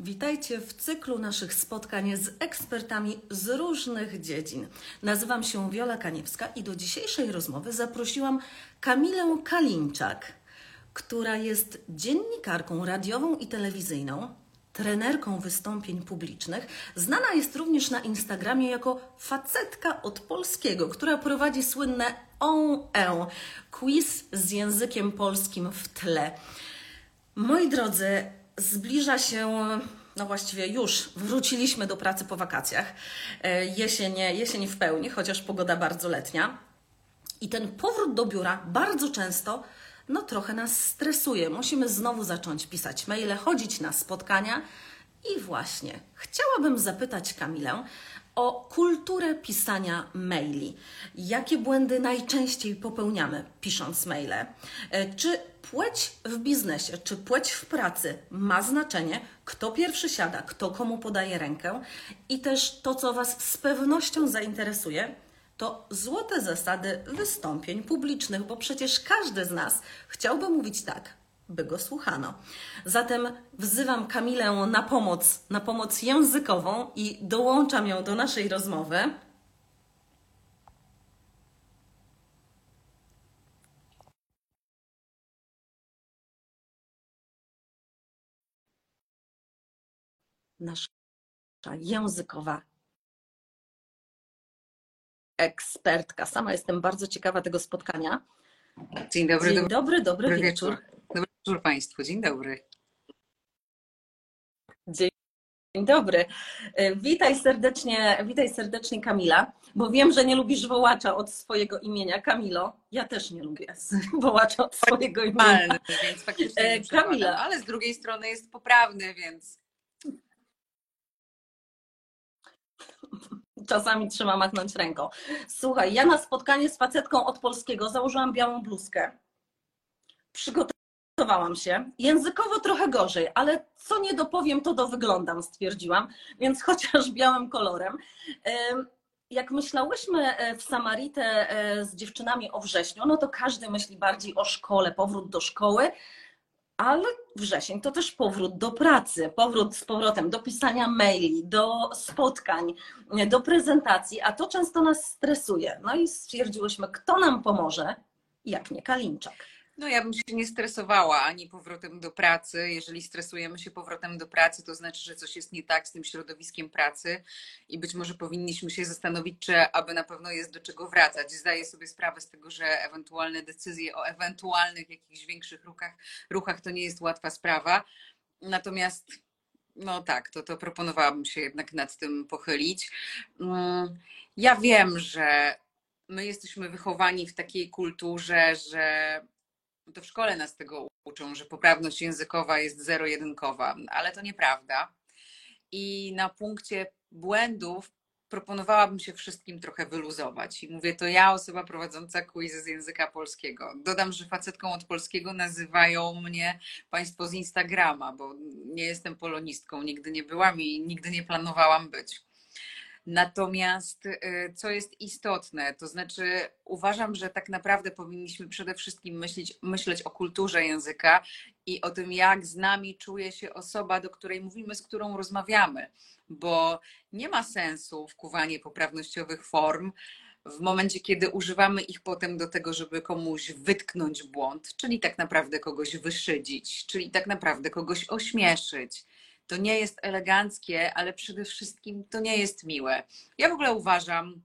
Witajcie w cyklu naszych spotkań z ekspertami z różnych dziedzin. Nazywam się Wiola Kaniewska i do dzisiejszej rozmowy zaprosiłam Kamilę Kalinczak, która jest dziennikarką radiową i telewizyjną, trenerką wystąpień publicznych. Znana jest również na Instagramie jako facetka od polskiego, która prowadzi słynne on e quiz z językiem polskim w tle. Moi drodzy, zbliża się, no właściwie już wróciliśmy do pracy po wakacjach. E, Jesień, jesień w pełni, chociaż pogoda bardzo letnia. I ten powrót do biura bardzo często, no trochę nas stresuje. Musimy znowu zacząć pisać maile, chodzić na spotkania. I właśnie chciałabym zapytać Kamilę o kulturę pisania maili. Jakie błędy najczęściej popełniamy pisząc maile? E, Czy płeć w biznesie, czy płeć w pracy ma znaczenie? Kto pierwszy siada, kto komu podaje rękę? I też to, co Was z pewnością zainteresuje, to złote zasady wystąpień publicznych, bo przecież każdy z nas chciałby mówić tak, by go słuchano. Zatem wzywam Kamilę na pomoc, na pomoc językową i dołączam ją do naszej rozmowy. Nasza językowa ekspertka. Sama jestem bardzo ciekawa tego spotkania. Dzień dobry, Dzień dobry, dobry, dobry wieczór. wieczór. Wieczór Państwu, dzień dobry. Dzień dobry. E, Witaj serdecznie, witaj serdecznie Kamila, bo wiem, że nie lubisz wołacza od swojego imienia. Kamilo, ja też nie lubię wołacza od swojego imienia. Malny, więc faktycznie E, Kamila. ale z drugiej strony jest poprawny, więc Czasami trzeba machnąć ręką. Słuchaj, ja na spotkanie z facetką od polskiego założyłam białą bluzkę. Przygotowałam się. Językowo trochę gorzej, ale co nie dopowiem, to dowyglądam, stwierdziłam, więc chociaż białym kolorem. Em, Jak myślałyśmy e, w Samaritę e, z dziewczynami o wrześniu, no to każdy myśli bardziej o szkole, powrót do szkoły, ale wrzesień to też powrót do pracy, powrót z powrotem do pisania maili, do spotkań, do prezentacji, a to często nas stresuje. No i stwierdziłyśmy, kto nam pomoże, jak nie Kalinczak. No ja bym się nie stresowała ani powrotem do pracy. Jeżeli stresujemy się powrotem do pracy, to znaczy, że coś jest nie tak z tym środowiskiem pracy i być może powinniśmy się zastanowić, czy aby na pewno jest do czego wracać. Zdaję sobie sprawę z tego, że ewentualne decyzje o ewentualnych jakichś większych ruchach, ruchach to nie jest łatwa sprawa. Natomiast no tak, to, to proponowałabym się jednak nad tym pochylić. Mm, Ja wiem, że my jesteśmy wychowani w takiej kulturze, że to w szkole nas tego uczą, że poprawność językowa jest zero-jedynkowa, ale to nieprawda. I na punkcie błędów proponowałabym się wszystkim trochę wyluzować. I mówię to ja, osoba prowadząca quiz z języka polskiego. Dodam, że facetką od polskiego nazywają mnie Państwo z Instagrama, bo nie jestem polonistką, nigdy nie byłam i nigdy nie planowałam być. Natomiast y, co jest istotne, to znaczy uważam, że tak naprawdę powinniśmy przede wszystkim myśleć, myśleć o kulturze języka i o tym, jak z nami czuje się osoba, do której mówimy, z którą rozmawiamy, bo nie ma sensu wkuwanie poprawnościowych form w momencie, kiedy używamy ich potem do tego, żeby komuś wytknąć błąd, czyli tak naprawdę kogoś wyszydzić, czyli tak naprawdę kogoś ośmieszyć. To nie jest eleganckie, ale przede wszystkim to nie jest miłe. Ja w ogóle uważam,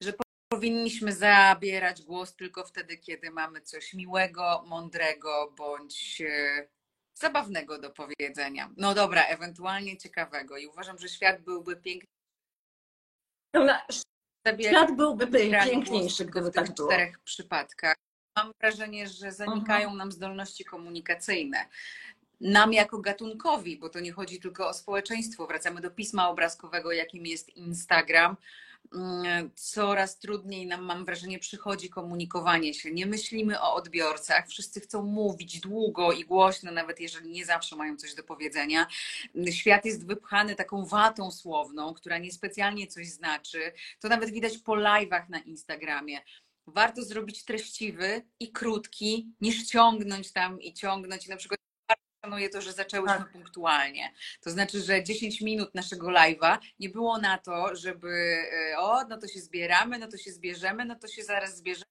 że powinniśmy zabierać głos tylko wtedy, kiedy mamy coś miłego, mądrego bądź e, zabawnego do powiedzenia. No dobra, ewentualnie ciekawego. I uważam, że świat byłby piękny. zabierać Świat byłby piękniejszy, gdyby w tak było. czterech przypadkach. Mam wrażenie, że zanikają nam zdolności komunikacyjne. Nam jako gatunkowi, bo to nie chodzi tylko o społeczeństwo, wracamy do pisma obrazkowego, jakim jest Instagram. Mm, Coraz trudniej nam, mam wrażenie, przychodzi komunikowanie się. Nie myślimy o odbiorcach. Wszyscy chcą mówić długo i głośno, nawet jeżeli nie zawsze mają coś do powiedzenia. Świat jest wypchany taką watą słowną, która niespecjalnie coś znaczy. To nawet widać po live'ach na Instagramie. Warto zrobić treściwy i krótki, niż ciągnąć tam i ciągnąć. I na przykład szanuję to, że zaczęłyśmy Tak. punktualnie. To znaczy, że 10 minut naszego live'a nie było na to, żeby e, o, no to się zbieramy, no to się zbierzemy, no to się zaraz zbierzemy.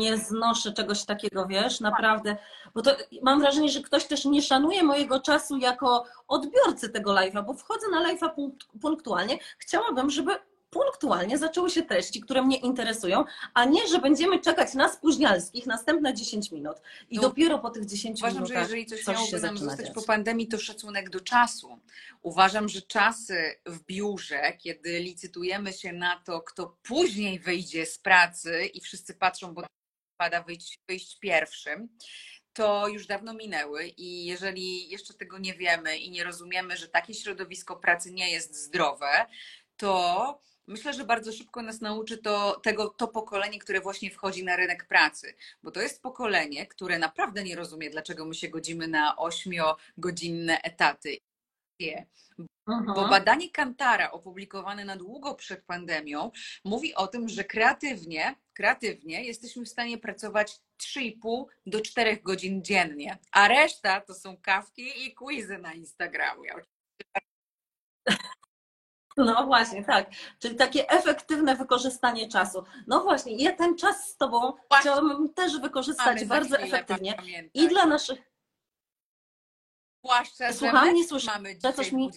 Nie znoszę czegoś takiego, wiesz, naprawdę. Bo to mam wrażenie, że ktoś też nie szanuje mojego czasu jako odbiorcy tego live'a, bo wchodzę na live'a punkt- punktualnie. Chciałabym, żeby punktualnie zaczęły się treści, które mnie interesują, a nie, że będziemy czekać na spóźnialskich następne 10 minut. I No, dopiero po tych 10 Uważam, że minutach jeżeli coś, coś miałoby nam zostać dziać. po pandemii, to szacunek do czasu. Uważam, że czasy w biurze, kiedy licytujemy się na to, kto później wyjdzie z pracy i wszyscy patrzą, bo pada wyjść, wyjść pierwszym, to już dawno minęły i jeżeli jeszcze tego nie wiemy i nie rozumiemy, że takie środowisko pracy nie jest zdrowe, to myślę, że bardzo szybko nas nauczy to, tego, to pokolenie, które właśnie wchodzi na rynek pracy, bo to jest pokolenie, które naprawdę nie rozumie, dlaczego my się godzimy na ośmiogodzinne etaty. Wie, Mhm. Bo badanie Kantara opublikowane na długo przed pandemią mówi o tym, że kreatywnie, kreatywnie jesteśmy w stanie pracować 3,5 do 4 godzin dziennie, a reszta to są kawki i quizy na Instagramie. No właśnie, tak. Czyli takie efektywne wykorzystanie czasu. No właśnie, ja ten czas z Tobą Właśnie. chciałabym też wykorzystać Mamy bardzo chwilę, efektywnie. I dla naszych. Zwłaszcza, Słucham, nie słyszę. mamy Coś mi-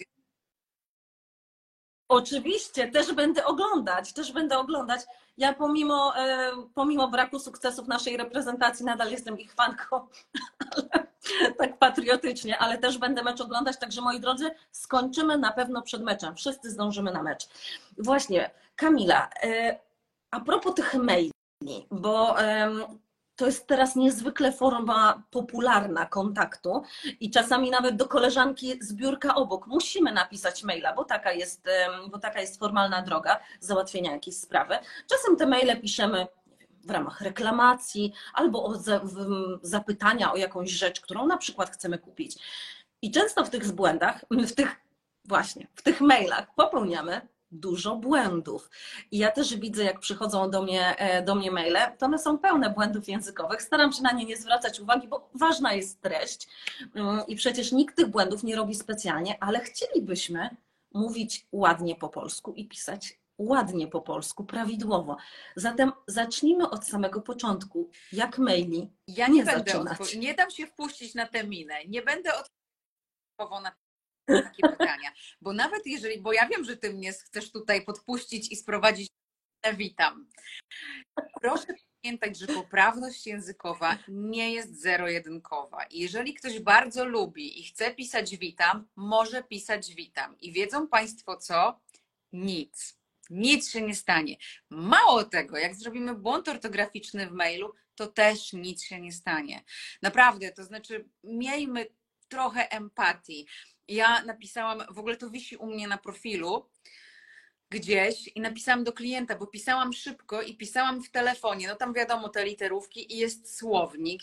Oczywiście, też będę oglądać, też będę oglądać. Ja pomimo, e, pomimo braku sukcesów naszej reprezentacji nadal jestem ich fanką, ale, tak patriotycznie, ale też będę mecz oglądać, także moi drodzy, skończymy na pewno przed meczem. Wszyscy zdążymy na mecz. Właśnie, Kamila, e, a propos tych maili, bo to jest teraz niezwykle forma popularna kontaktu i czasami nawet do koleżanki z biurka obok musimy napisać maila, bo taka jest, bo taka jest formalna droga załatwienia jakiejś sprawy. Czasem te maile piszemy w ramach reklamacji albo o zapytania o jakąś rzecz, którą na przykład chcemy kupić. I często w tych błędach, w tych właśnie, w tych mailach popełniamy dużo błędów. I ja też widzę, jak przychodzą do mnie, e, do mnie maile, to one są pełne błędów językowych. Staram się na nie nie zwracać uwagi, bo ważna jest treść Mm, i przecież nikt tych błędów nie robi specjalnie, ale chcielibyśmy mówić ładnie po polsku i pisać ładnie po polsku, prawidłowo. Zatem zacznijmy od samego początku. Jak maili? Ja nie nie zaczynać. nie dam się wpuścić na tę minę. Nie będę odpowiedziała na takie pytania. Bo nawet jeżeli, bo ja wiem, że ty mnie chcesz tutaj podpuścić i sprowadzić witam. Proszę pamiętać, że poprawność językowa nie jest zero-jedynkowa. Jeżeli ktoś bardzo lubi i chce pisać witam, może pisać witam. I wiedzą Państwo co? Nic. Nic się nie stanie. Mało tego, jak zrobimy błąd ortograficzny w mailu, to też nic się nie stanie. Naprawdę, to znaczy miejmy trochę empatii. Ja napisałam, w ogóle to wisi u mnie na profilu gdzieś i napisałam do klienta, bo pisałam szybko i pisałam w telefonie. No tam wiadomo te literówki i jest słownik.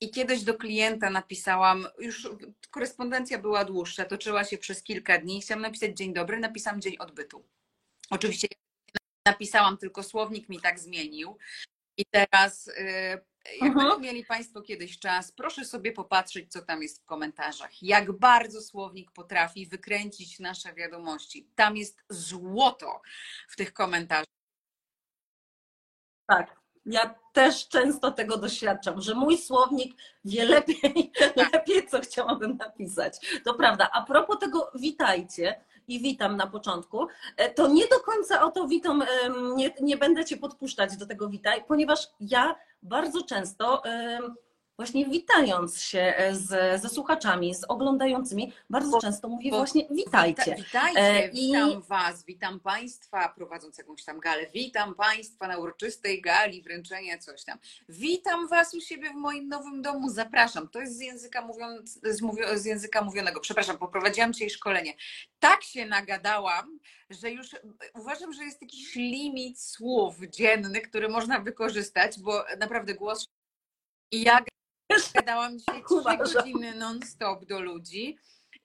I kiedyś do klienta napisałam, już korespondencja była dłuższa, toczyła się przez kilka dni. Chciałam napisać dzień dobry, napisałam dzień odbytu. Oczywiście napisałam, tylko słownik mi tak zmienił. I teraz, y, jak Mhm. będą mieli Państwo kiedyś czas, proszę sobie popatrzeć, co tam jest w komentarzach. Jak bardzo słownik potrafi wykręcić nasze wiadomości. Tam jest złoto w tych komentarzach. Tak. Ja też często tego doświadczam, że mój słownik wie lepiej, lepiej, co chciałabym napisać. To prawda. A propos tego witajcie i witam na początku, e, to nie do końca o to witam, nie, nie będę Cię podpuszczać do tego witaj, ponieważ ja bardzo często właśnie witając się e, z, ze słuchaczami, z oglądającymi, bardzo często mówię bo właśnie witajcie. Wita, witajcie, E, i- witam Was, witam Państwa prowadząc jakąś tam galę, witam Państwa na uroczystej gali, wręczenia, coś tam. Witam Was u siebie w moim nowym domu, zapraszam. To jest z języka, mówiąc, z, mówio, z języka mówionego. Przepraszam, poprowadziłam dzisiaj szkolenie. Tak się nagadałam, że już uważam, że jest jakiś limit słów dziennych, który można wykorzystać, bo naprawdę głos... I ja gadałam dzisiaj trzy godziny non-stop do ludzi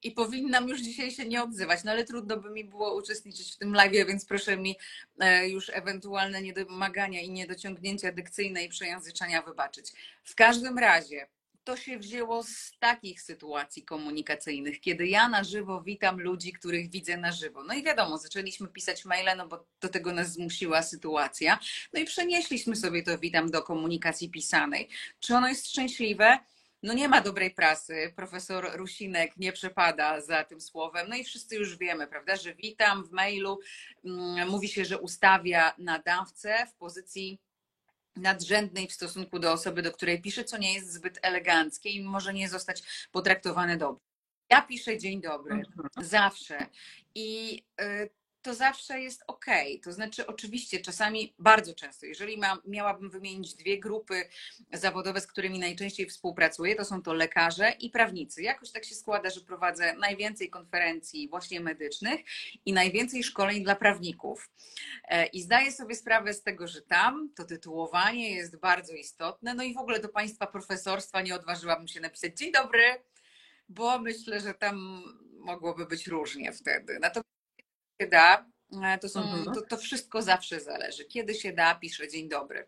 i powinnam już dzisiaj się nie odzywać, no ale trudno by mi było uczestniczyć w tym live, więc proszę mi e, już ewentualne niedomagania i niedociągnięcia dykcyjne i przejęzyczenia wybaczyć. W każdym razie to się wzięło z takich sytuacji komunikacyjnych, kiedy ja na żywo witam ludzi, których widzę na żywo. No i wiadomo, zaczęliśmy pisać maile, no bo do tego nas zmusiła sytuacja. No i przenieśliśmy sobie to witam do komunikacji pisanej. Czy ono jest szczęśliwe? No nie ma dobrej prasy. Profesor Rusinek nie przepada za tym słowem. No i wszyscy już wiemy, prawda, że witam w mailu. mm, Mówi się, że ustawia nadawcę w pozycji nadrzędnej w stosunku do osoby, do której pisze, co nie jest zbyt eleganckie i może nie zostać potraktowane dobrze. Ja piszę dzień dobry, Mhm. zawsze. I y, to zawsze jest ok. To znaczy, oczywiście, czasami, bardzo często, jeżeli ma, miałabym wymienić dwie grupy zawodowe, z którymi najczęściej współpracuję, to są to lekarze i prawnicy. Jakoś tak się składa, że prowadzę najwięcej konferencji właśnie medycznych i najwięcej szkoleń dla prawników. E, I zdaję sobie sprawę z tego, że tam to tytułowanie jest bardzo istotne. No i w ogóle do Państwa profesorstwa nie odważyłabym się napisać dzień dobry, bo myślę, że tam mogłoby być różnie wtedy. Natomiast się da, e, to, są, Mhm. to, to wszystko zawsze zależy. Kiedy się da, piszę dzień dobry.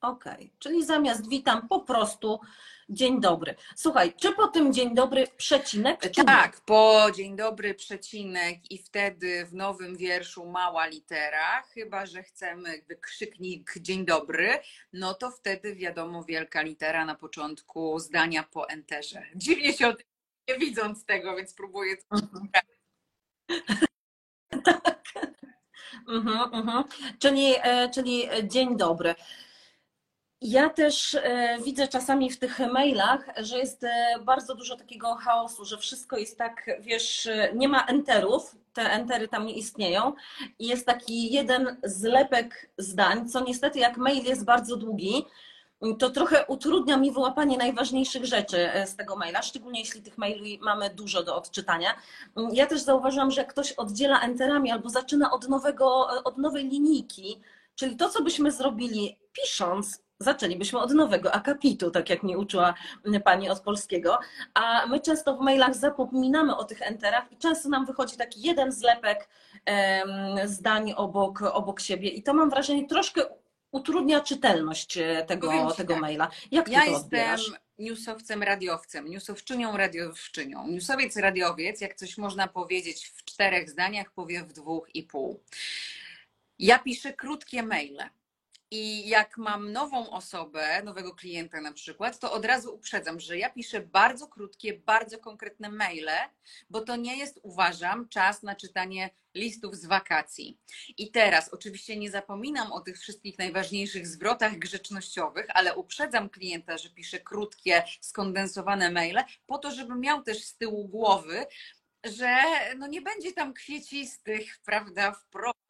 Okej, czyli zamiast witam po prostu dzień dobry. Słuchaj, czy po tym dzień dobry przecinek? Czy nie? Tak, po dzień dobry, przecinek i wtedy w nowym wierszu mała litera, chyba że chcemy wykrzyknik dzień dobry, no to wtedy wiadomo wielka litera na początku zdania po enterze. Dziwnie się o tym nie widząc tego, więc próbuję. Mhm. tak. Mhm, mhm. Czyli, e, czyli dzień dobry. Ja też e, widzę czasami w tych mailach, że jest e, bardzo dużo takiego chaosu, że wszystko jest tak, wiesz, e, nie ma enterów, te entery tam nie istnieją i jest taki jeden zlepek zdań, co niestety jak mail jest bardzo długi, to trochę utrudnia mi wyłapanie najważniejszych rzeczy e, z tego maila, szczególnie jeśli tych maili mamy dużo do odczytania. Ja też zauważyłam, że ktoś oddziela enterami albo zaczyna od, nowego, od nowej linijki, czyli to, co byśmy zrobili pisząc, zaczęlibyśmy od nowego akapitu, tak jak mnie uczyła pani od polskiego, a my często w mailach zapominamy o tych enterach i często nam wychodzi taki jeden zlepek zdań obok, obok siebie i to mam wrażenie troszkę utrudnia czytelność e, Powiem tego, tego tak. maila. Jak ty Ja to jestem odbierasz? newsowcem, radiowcem, newsowczynią, radiowczynią. Newsowiec, radiowiec, jak coś można powiedzieć w czterech zdaniach, powie w dwóch i pół. Ja piszę krótkie maile. I jak mam nową osobę, nowego klienta na przykład, to od razu uprzedzam, że ja piszę bardzo krótkie, bardzo konkretne maile, bo to nie jest, uważam, czas na czytanie listów z wakacji. I teraz oczywiście nie zapominam o tych wszystkich najważniejszych zwrotach grzecznościowych, ale uprzedzam klienta, że piszę krótkie, skondensowane maile, po to, żeby miał też z tyłu głowy, że no nie będzie tam kwiecistych, prawda, wprost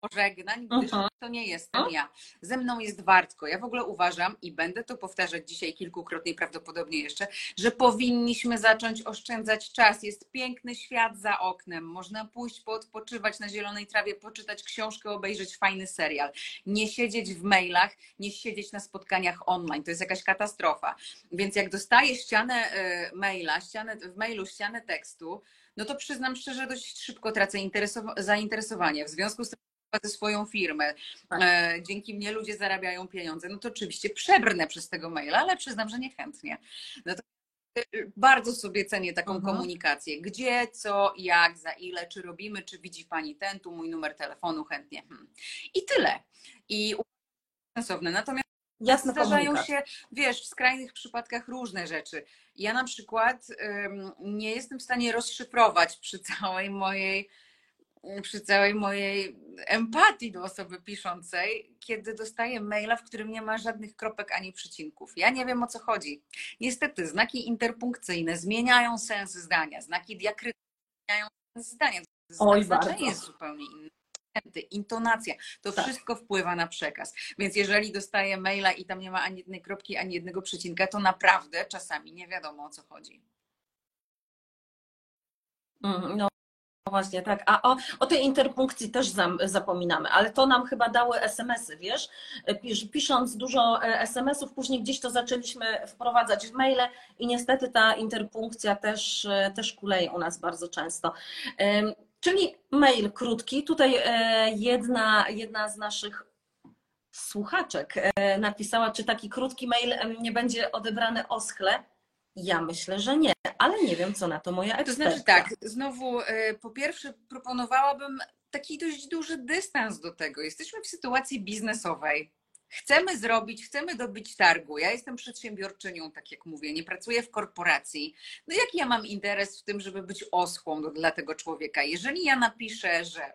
pożegnań, gdyż Mhm. to nie jestem ja. Ze mną jest Wartko. Ja w ogóle uważam i będę to powtarzać dzisiaj kilkukrotnie, prawdopodobnie jeszcze, że powinniśmy zacząć oszczędzać czas. Jest piękny świat za oknem. Można pójść poodpoczywać na zielonej trawie, poczytać książkę, obejrzeć fajny serial. Nie siedzieć w mailach, nie siedzieć na spotkaniach online. To jest jakaś katastrofa. Więc jak dostaję ścianę e, maila, ścianę, w mailu ścianę tekstu, no to przyznam szczerze, dość szybko tracę interesowa- zainteresowanie. W związku z tym prowadzę swoją firmę. Tak. E, dzięki mnie ludzie zarabiają pieniądze. No to oczywiście przebrnę przez tego maila, ale przyznam, że niechętnie. No to e, bardzo sobie cenię taką Mhm. komunikację. Gdzie, co, jak, za ile, czy robimy, czy widzi pani ten, tu mój numer telefonu, chętnie. Hmm. I tyle. I sensowne. Natomiast Jasna zdarzają się, wiesz, w skrajnych przypadkach różne rzeczy. Ja na przykład ym, nie jestem w stanie rozszyfrować przy całej mojej przy całej mojej empatii do osoby piszącej, kiedy dostaję maila, w którym nie ma żadnych kropek ani przycinków. Ja nie wiem o co chodzi. Niestety, znaki interpunkcyjne zmieniają sens zdania, znaki diakrytyczne zmieniają sens zdania. Oj, Znaczenie bardzo. jest zupełnie inne. Intonacja, to Tak. wszystko wpływa na przekaz. Więc jeżeli dostaję maila i tam nie ma ani jednej kropki, ani jednego przecinka, to naprawdę czasami nie wiadomo o co chodzi. Mm, No właśnie, tak. A o, o tej interpunkcji też zapominamy, ale to nam chyba dały SMS-y, wiesz? Pisz, pisząc dużo e, SMS-ów, później gdzieś to zaczęliśmy wprowadzać w maile i niestety ta interpunkcja też, e, też kuleje u nas bardzo często. Czyli mail krótki. Tutaj e, jedna, jedna z naszych słuchaczek napisała, czy taki krótki mail nie będzie odebrany oschle. Ja myślę, że nie, ale nie wiem, co na to moja To ekspertka. znaczy tak, znowu e, po pierwsze proponowałabym taki dość duży dystans do tego. Jesteśmy w sytuacji biznesowej. Chcemy zrobić, chcemy dobyć targu. Ja jestem przedsiębiorczynią, tak jak mówię, nie pracuję w korporacji. No jaki ja mam interes w tym, żeby być oschłą do, dla tego człowieka? Jeżeli ja napiszę, że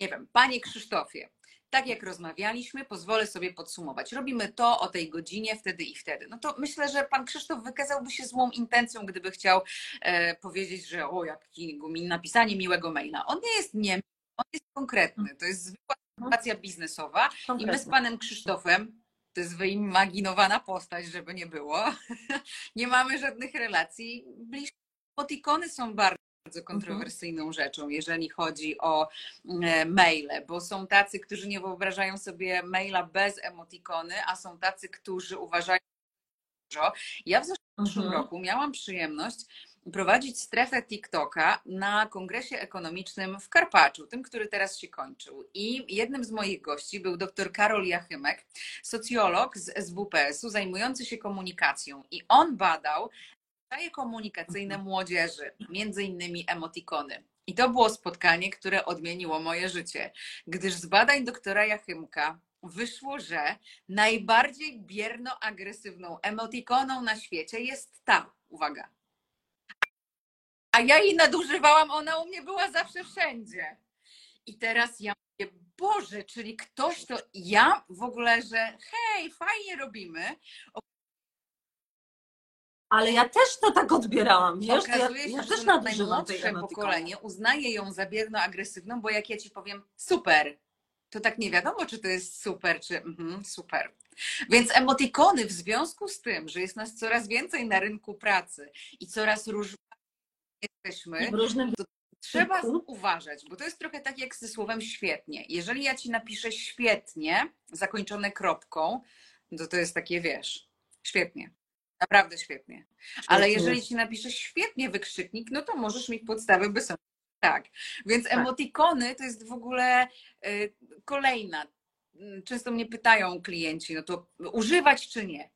nie wiem, panie Krzysztofie, tak jak rozmawialiśmy, pozwolę sobie podsumować. Robimy to o tej godzinie, wtedy i wtedy. No to myślę, że pan Krzysztof wykazałby się złą intencją, gdyby chciał e, powiedzieć, że o, jakiego mi napisanie miłego maila. On nie jest nie, on jest konkretny. To jest zwykła sytuacja biznesowa i my z Konkretnie. panem Krzysztofem, to jest wyimaginowana postać, żeby nie było, nie mamy żadnych relacji bliższych. Emotikony są bardzo kontrowersyjną rzeczą, jeżeli chodzi o e, maile, bo są tacy, którzy nie wyobrażają sobie maila bez emotikony, a są tacy, którzy uważają, że ja w zeszłym Mhm. roku miałam przyjemność prowadzić strefę TikToka na kongresie ekonomicznym w Karpaczu, tym, który teraz się kończył. I jednym z moich gości był dr Karol Jachymek, socjolog z SWPS-u zajmujący się komunikacją. I on badał zwyczaje komunikacyjne młodzieży, między innymi emotikony. I to było spotkanie, które odmieniło moje życie, gdyż z badań doktora Jachymka wyszło, że najbardziej bierno-agresywną emotikoną na świecie jest ta, uwaga, a ja jej nadużywałam, ona u mnie była zawsze wszędzie. I teraz ja mówię, Boże, czyli ktoś to, ja w ogóle, że hej, fajnie robimy, Ale ja też to tak odbierałam, wiesz? Ja, Okazuje się, ja że też to tej najmłodsze pokolenie uznaje ją za bierno-agresywną, bo jak ja ci powiem super, to tak nie wiadomo, czy to jest super, czy mhm, super. Więc emotikony w związku z tym, że jest nas coraz więcej na rynku pracy i coraz różniej jesteśmy, różnym trzeba uważać, bo to jest trochę tak jak ze słowem świetnie. Jeżeli ja ci napiszę świetnie, zakończone kropką, to to jest takie, wiesz, świetnie. Naprawdę świetnie. Ale Świetnie. jeżeli ci napiszę świetnie wykrzyknik, no to możesz mieć podstawę, by są. Tak. Więc Tak. emotikony to jest w ogóle y, kolejna. Często mnie pytają klienci, no to używać czy nie?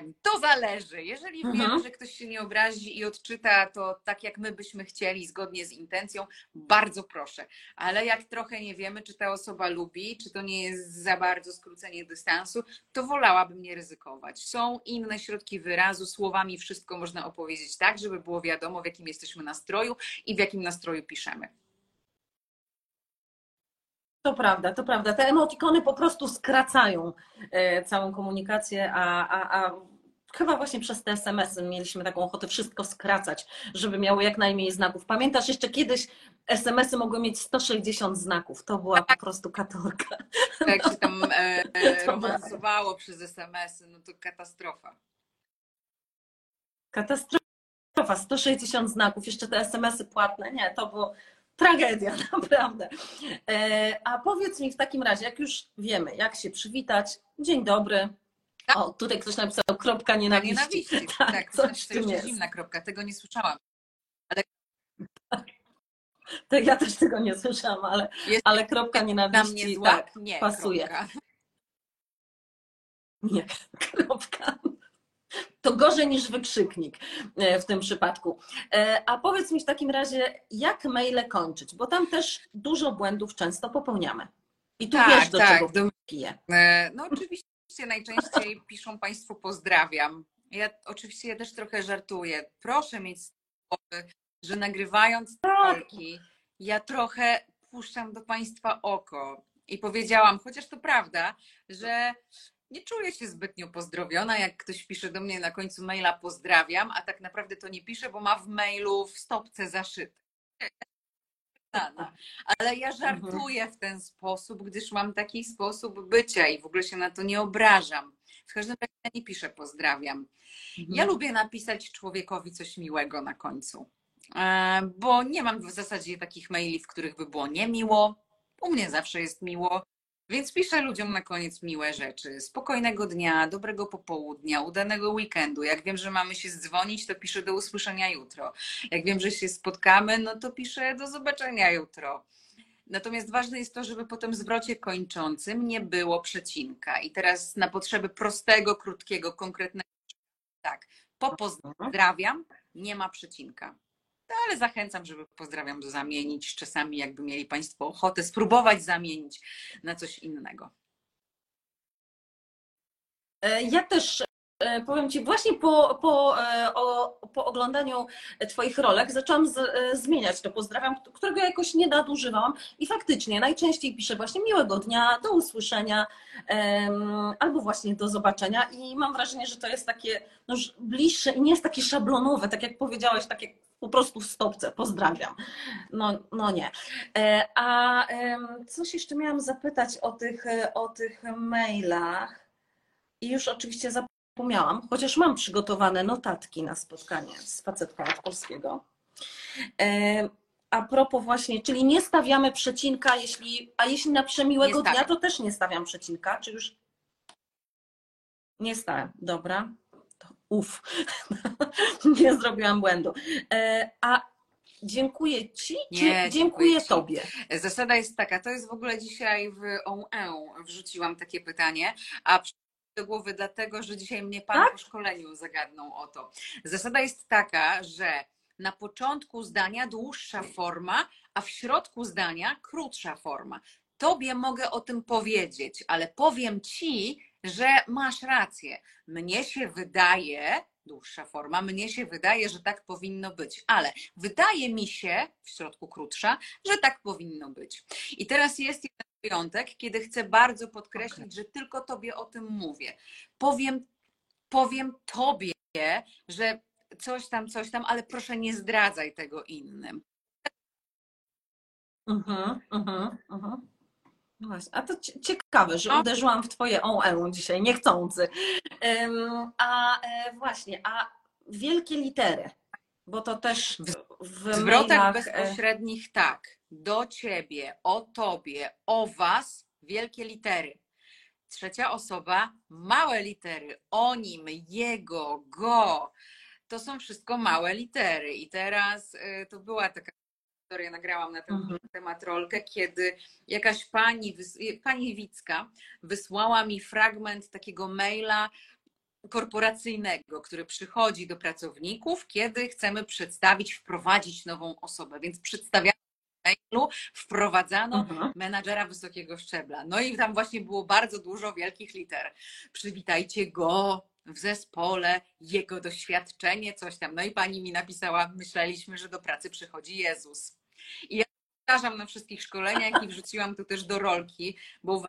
Wiem, To zależy. Jeżeli wiemy, że ktoś się nie obrazi i odczyta to tak, jak my byśmy chcieli, zgodnie z intencją, bardzo proszę. Ale jak trochę nie wiemy, czy ta osoba lubi, czy to nie jest za bardzo skrócenie dystansu, to wolałabym nie ryzykować. Są inne środki wyrazu, słowami wszystko można opowiedzieć tak, żeby było wiadomo, w jakim jesteśmy nastroju i w jakim nastroju piszemy. To prawda, to prawda. Te emotikony po prostu skracają e, całą komunikację, a, a, a chyba właśnie przez te SMS-y mieliśmy taką ochotę wszystko skracać, żeby miało jak najmniej znaków. Pamiętasz jeszcze kiedyś SMS-y mogły mieć 160 znaków. To była po prostu katorka. Jak się tam e, e, romansowało przez SMS-y, no to katastrofa. Katastrofa, 160 znaków, jeszcze te SMS-y płatne. Nie, to było tragedia, naprawdę. E, A powiedz mi w takim razie, jak już wiemy, jak się przywitać. Dzień dobry. O, tutaj ktoś napisał kropka Na nienawiści. nienawiści. Tak, Tak, coś to jeszcze jest. zimna kropka, tego nie słyszałam. To ja też tego nie słyszałam, ale, Jest ale kropka nienawiści zła? tak, nie, pasuje. Kropka. Nie, kropka. To gorzej niż wykrzyknik e, w tym przypadku. E, A powiedz mi w takim razie, jak maile kończyć? Bo tam też dużo błędów często popełniamy. I tu Tak, wiesz, do tak, czego do- piję. E, No oczywiście najczęściej piszą Państwu pozdrawiam. Ja oczywiście ja też trochę żartuję. Proszę mieć głowy, że nagrywając rolki, ja trochę puszczam do Państwa oko. I powiedziałam, chociaż to prawda, że nie czuję się zbytnio pozdrowiona, jak ktoś pisze do mnie na końcu maila pozdrawiam, a tak naprawdę to nie pisze, bo ma w mailu w stopce zaszyte. Ale ja żartuję w ten sposób, gdyż mam taki sposób bycia i w ogóle się na to nie obrażam. W każdym razie ja nie piszę pozdrawiam. Ja lubię napisać człowiekowi coś miłego na końcu, E, bo nie mam w zasadzie takich maili, w których by było niemiło. U mnie zawsze jest miło, więc piszę ludziom na koniec miłe rzeczy. Spokojnego dnia, dobrego popołudnia, udanego weekendu. Jak wiem, że mamy się zdzwonić, to piszę do usłyszenia jutro. Jak wiem, że się spotkamy, no to piszę do zobaczenia jutro. Natomiast ważne jest to, żeby po tym zwrocie kończącym nie było przecinka. I teraz na potrzeby prostego, krótkiego, konkretnego, tak, po pozdrawiam nie ma przecinka. No, ale zachęcam, żeby pozdrawiam zamienić. Czasami, jakby mieli Państwo ochotę, spróbować zamienić na coś innego. E, Ja też powiem Ci, właśnie po, po, e, o, po oglądaniu Twoich rolek zaczęłam z, e, zmieniać to pozdrawiam, którego jakoś nie nadużywałam i faktycznie najczęściej piszę właśnie miłego dnia, do usłyszenia albo właśnie do zobaczenia i mam wrażenie, że to jest takie no, bliższe i nie jest takie szablonowe, tak jak powiedziałeś, takie po prostu w stopce, pozdrawiam. No, no nie. E, A coś jeszcze miałam zapytać o tych, e, o tych mailach. I już oczywiście zapomniałam, chociaż mam przygotowane notatki na spotkanie z facetką od polskiego. E, A propos właśnie, czyli nie stawiamy przecinka, jeśli, a jeśli napiszę miłego Nie dnia, to też nie stawiam przecinka, czy już nie stałem, dobra. Uf, nie zrobiłam błędu. E, A dziękuję Ci, Nie, dziękuję, dziękuję Ci. Tobie? Zasada jest taka, to jest w ogóle dzisiaj w OE wrzuciłam takie pytanie, a do głowy dlatego, że dzisiaj mnie pan Tak? po szkoleniu zagadnął o to. Zasada jest taka, że na początku zdania dłuższa forma, a w środku zdania krótsza forma. Tobie mogę o tym powiedzieć, ale powiem ci, że masz rację. Mnie się wydaje, dłuższa forma, mnie się wydaje, że tak powinno być, ale wydaje mi się, w środku krótsza, że tak powinno być. I teraz jest wyjątek, kiedy chcę bardzo podkreślić, że tylko tobie o tym mówię. Powiem, powiem tobie, że coś tam, coś tam, ale proszę nie zdradzaj tego innym. Mhm, mhm, mhm. No Właśnie. A to cie- ciekawe, że No. uderzyłam w twoje OE dzisiaj, niechcący. Ym, A e, właśnie, a wielkie litery, bo to też w W zwrotach mailach, e, bezpośrednich tak. Do ciebie, o tobie, o was, wielkie litery. Trzecia osoba, małe litery. O nim, jego, go. To są wszystko małe litery. I teraz y, to była taka historia, nagrałam na ten Mhm. temat rolkę, kiedy jakaś pani, wys- pani Wicka wysłała mi fragment takiego maila korporacyjnego, który przychodzi do pracowników, kiedy chcemy przedstawić, wprowadzić nową osobę. Więc przedstawiamy mailu, wprowadzano mhm. menadżera wysokiego szczebla. No i tam właśnie było bardzo dużo wielkich liter. Przywitajcie go w zespole, jego doświadczenie, coś tam. No i pani mi napisała, myśleliśmy, że do pracy przychodzi Jezus. I ja powtarzam na wszystkich szkoleniach i wrzuciłam to też do rolki, bo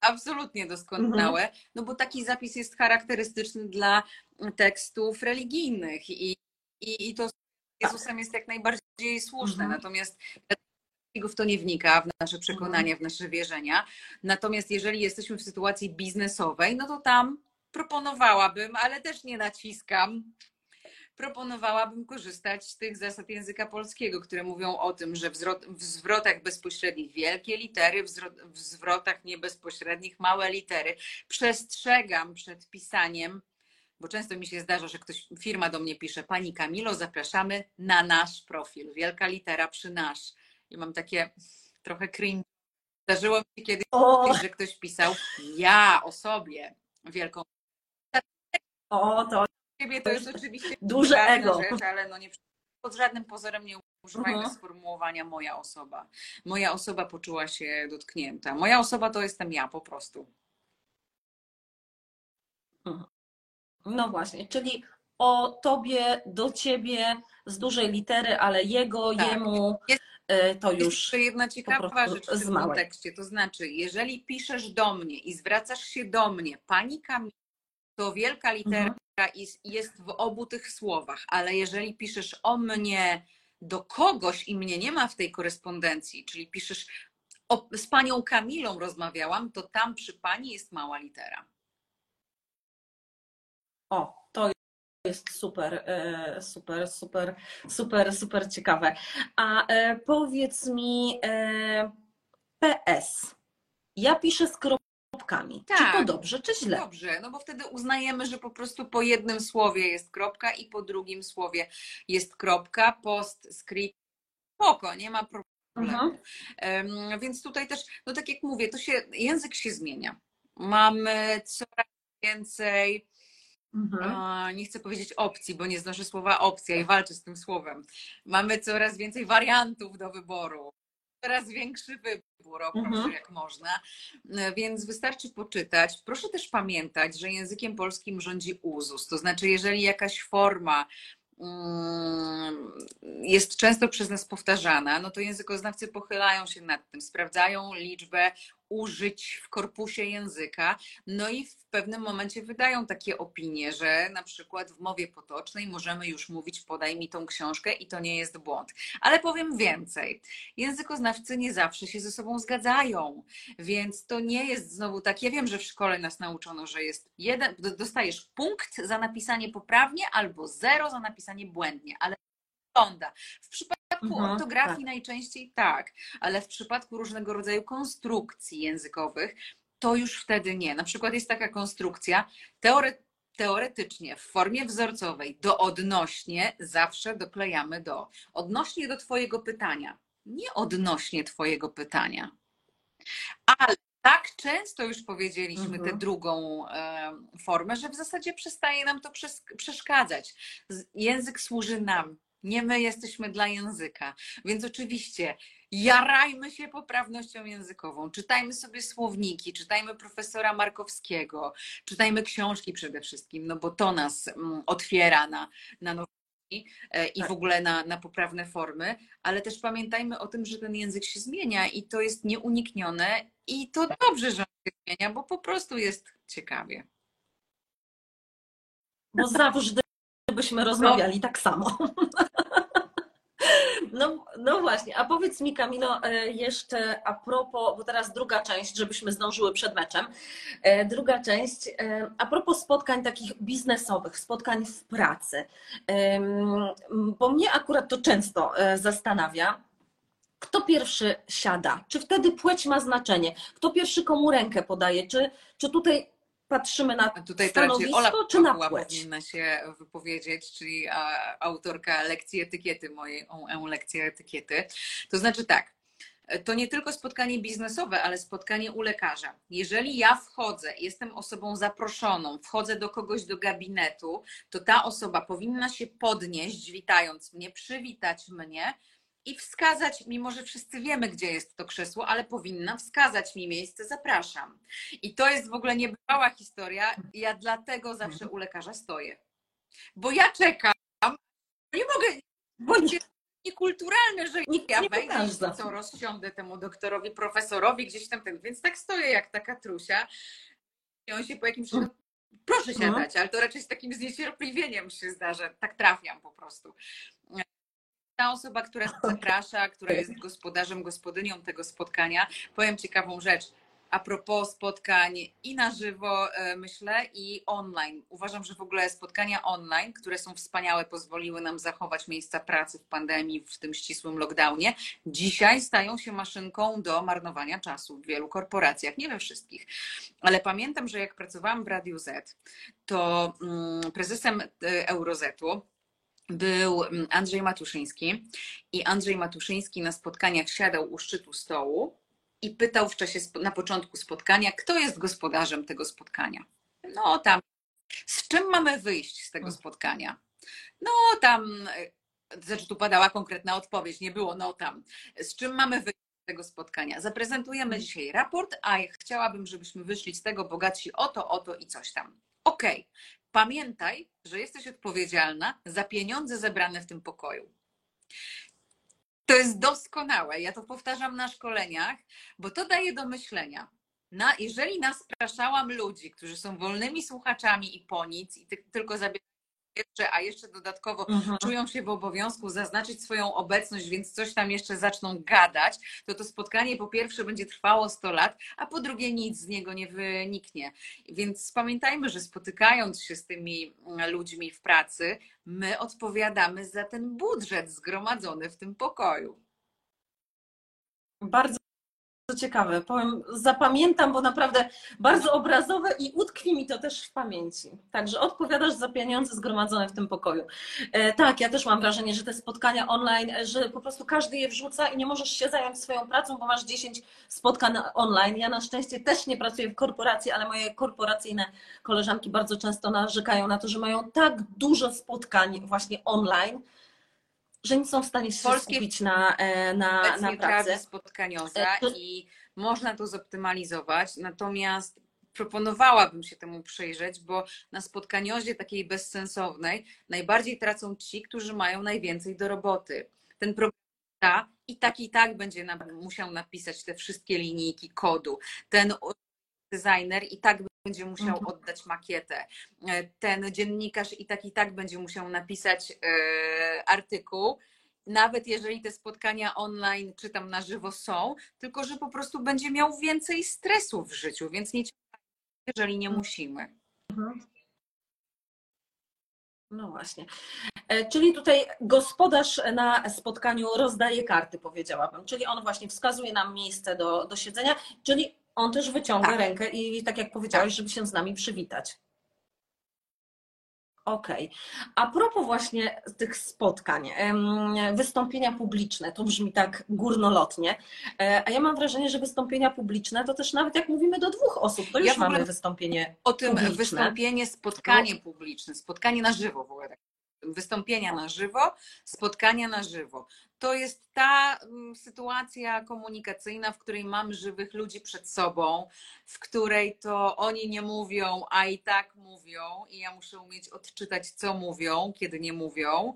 absolutnie doskonałe, no bo taki zapis jest charakterystyczny dla tekstów religijnych i, i, i to z Jezusem jest jak najbardziej słuszne. Mhm. Natomiast w to nie wnika, w nasze przekonania, w nasze wierzenia. Natomiast jeżeli jesteśmy w sytuacji biznesowej, no to tam proponowałabym, ale też nie naciskam, proponowałabym korzystać z tych zasad języka polskiego, które mówią o tym, że w zwrot- w zwrotach bezpośrednich wielkie litery, w zwrotach niebezpośrednich małe litery. Przestrzegam przed pisaniem, bo często mi się zdarza, że ktoś, firma do mnie pisze, Pani Kamilo, zapraszamy na nasz profil. Wielka litera przy nasz. I mam takie trochę cringe. Zdarzyło mi się kiedyś, O, że ktoś pisał ja o sobie wielką o, to ciebie to jest oczywiście Duże ego. rzecz, ale no nie pod żadnym pozorem nie używajmy Mhm. sformułowania moja osoba. Moja osoba poczuła się dotknięta. Moja osoba to jestem ja po prostu. No właśnie, czyli o tobie, do ciebie z dużej litery, ale jego, Tak. jemu Jest- e, to Jest już. jeszcze jedna ciekawa rzecz w tym małej. kontekście, to znaczy, jeżeli piszesz do mnie i zwracasz się do mnie, pani Kamila, to wielka litera Mhm. jest, jest w obu tych słowach, ale jeżeli piszesz o mnie do kogoś i mnie nie ma w tej korespondencji, czyli piszesz o, z panią Kamilą rozmawiałam, to tam przy pani jest mała litera. O, jest super, e, super, super, super, super ciekawe. A e, powiedz mi, e, PS. Ja piszę z kropkami. Czy to Tak. dobrze, czy źle? Dobrze, no bo wtedy uznajemy, że po prostu po jednym słowie jest kropka i po drugim słowie jest kropka, post, script, nie ma problemu. Um, więc tutaj też, no tak jak mówię, to się, język się zmienia. Mamy coraz więcej Mhm. Nie chcę powiedzieć opcji, bo nie znoszę słowa opcja i walczę z tym słowem. Mamy coraz więcej wariantów do wyboru. Coraz większy wybór, oprócz mhm. jak można. Więc wystarczy poczytać. Proszę też pamiętać, że językiem polskim rządzi uzus. To znaczy, jeżeli jakaś forma mm, jest często przez nas powtarzana, no to językoznawcy pochylają się nad tym, sprawdzają liczbę użyć w korpusie języka. No i w pewnym momencie wydają takie opinie, że na przykład w mowie potocznej możemy już mówić podaj mi tą książkę i to nie jest błąd. Ale powiem więcej. Językoznawcy nie zawsze się ze sobą zgadzają, więc to nie jest znowu tak. Ja wiem, że w szkole nas nauczono, że jest jeden, dostajesz punkt za napisanie poprawnie albo zero za napisanie błędnie, ale wygląda. W przypadku mhm, ortografii tak. najczęściej tak, ale w przypadku różnego rodzaju konstrukcji językowych to już wtedy nie. Na przykład jest taka konstrukcja, teore, teoretycznie w formie wzorcowej do odnośnie zawsze doklejamy do. Odnośnie do Twojego pytania, nie odnośnie Twojego pytania. Ale tak często już powiedzieliśmy mhm. tę drugą e, formę, że w zasadzie przestaje nam to przeszkadzać. Język służy nam, nie my jesteśmy dla języka. Więc oczywiście jarajmy się poprawnością językową, czytajmy sobie słowniki, czytajmy profesora Markowskiego, czytajmy książki przede wszystkim, no bo to nas mm, otwiera na, na nowe e, i w tak. ogóle na, na poprawne formy, ale też pamiętajmy o tym, że ten język się zmienia i to jest nieuniknione i to dobrze, że on się zmienia, bo po prostu jest ciekawie. Bo zawsze byśmy rozmawiali no. tak samo. No, no właśnie, a powiedz mi Kamilo e, jeszcze a propos, bo teraz druga część, żebyśmy zdążyły przed meczem, e, druga część, e, a propos spotkań takich biznesowych, spotkań w pracy, bo mnie akurat to często zastanawia, kto pierwszy siada? Czy wtedy płeć ma znaczenie? Kto pierwszy komu rękę podaje? Czy, czy tutaj patrzymy na Tutaj stanowisko, Ola czy na płeć? powinna się wypowiedzieć, czyli autorka lekcji etykiety, mojej lekcji etykiety. To znaczy tak, to nie tylko spotkanie biznesowe, ale spotkanie u lekarza. Jeżeli ja wchodzę, jestem osobą zaproszoną, wchodzę do kogoś do gabinetu, to ta osoba powinna się podnieść, witając mnie, przywitać mnie i wskazać, mimo że wszyscy wiemy, gdzie jest to krzesło, ale powinna wskazać mi miejsce, zapraszam. I to jest w ogóle niebywała historia. Ja dlatego zawsze u lekarza stoję. Bo ja czekam, nie mogę, bo jest niekulturalne, że Nikt ja nie wejdę co rozsiądę temu doktorowi, profesorowi gdzieś tam, ten, więc tak stoję jak taka trusia i on się po jakimś proszę siadać, ale to raczej z takim zniecierpliwieniem się zdarza, tak trafiam po prostu ta osoba, która zaprasza, która jest gospodarzem, gospodynią tego spotkania, powiem ciekawą rzecz. A propos spotkań i na żywo, e, myślę, i online. Uważam, że w ogóle spotkania online, które są wspaniałe, pozwoliły nam zachować miejsca pracy w pandemii, w tym ścisłym lockdownie, dzisiaj stają się maszynką do marnowania czasu w wielu korporacjach, nie we wszystkich. Ale pamiętam, że jak pracowałam w Radiu Z, to mm, prezesem e, Eurozetu był mm, Andrzej Matuszyński i Andrzej Matuszyński na spotkaniach siadał u szczytu stołu i pytał w czasie, na początku spotkania, kto jest gospodarzem tego spotkania. No tam, z czym mamy wyjść z tego spotkania? No tam, e, znaczy tu padała konkretna odpowiedź, nie było no tam. Z czym mamy wyjść z tego spotkania? Zaprezentujemy dzisiaj raport, a chciałabym, żebyśmy wyszli z tego bogatsi o to, o to i coś tam. Okej, okay. Pamiętaj, że jesteś odpowiedzialna za pieniądze zebrane w tym pokoju. To jest doskonałe. Ja to powtarzam na szkoleniach, bo to daje do myślenia. Na, jeżeli naspraszałam ludzi, którzy są wolnymi słuchaczami i po nic i ty, tylko zabierają jeszcze, a jeszcze dodatkowo mhm. czują się w obowiązku zaznaczyć swoją obecność, więc coś tam jeszcze zaczną gadać, to to spotkanie po pierwsze będzie trwało 100 lat, a po drugie nic z niego nie wyniknie. Więc pamiętajmy, że spotykając się z tymi mm, ludźmi w pracy, my odpowiadamy za ten budżet zgromadzony w tym pokoju. Bardzo ciekawe. Powiem, zapamiętam, bo naprawdę bardzo obrazowe i utkwi mi to też w pamięci. Także odpowiadasz za pieniądze zgromadzone w tym pokoju. E, tak, ja też mam wrażenie, że te spotkania online, e, że po prostu każdy je wrzuca i nie możesz się zająć swoją pracą, bo masz 10 spotkań online. Ja na szczęście też nie pracuję w korporacji, ale moje korporacyjne koleżanki bardzo często narzekają na to, że mają tak dużo spotkań właśnie online, że nie są w stanie się Polskie- skupić na, e, na, na pracy. spotkanioza E, i można to zoptymalizować, natomiast proponowałabym się temu przyjrzeć, bo na spotkaniozie takiej bezsensownej najbardziej tracą ci, którzy mają najwięcej do roboty. Ten programista i tak i tak będzie musiał napisać te wszystkie linijki kodu. Ten designer i tak będzie musiał Mhm. oddać makietę. E, Ten dziennikarz i tak i tak będzie musiał napisać e, artykuł nawet jeżeli te spotkania online czy tam na żywo są, tylko że po prostu będzie miał więcej stresu w życiu, więc nie jeżeli nie musimy. Mhm. No właśnie. E, Czyli tutaj gospodarz na spotkaniu rozdaje karty, powiedziałabym. Czyli on właśnie wskazuje nam miejsce do, do siedzenia, czyli on też wyciąga Tak. rękę i tak jak powiedziałeś, żeby się z nami przywitać. Okej. A propos właśnie tych spotkań, wystąpienia publiczne, to brzmi tak górnolotnie, e, a ja mam wrażenie, że wystąpienia publiczne to też nawet jak mówimy do dwóch osób, to już Ja mamy wystąpienie O tym Publiczne. No. wystąpienie, spotkanie publiczne, spotkanie na żywo w ogóle. tak. Wystąpienia na żywo, spotkania na żywo. To jest ta mm, sytuacja komunikacyjna, w której mam żywych ludzi przed sobą, w której to oni nie mówią, a i tak mówią, i ja muszę umieć odczytać, co mówią, kiedy nie mówią.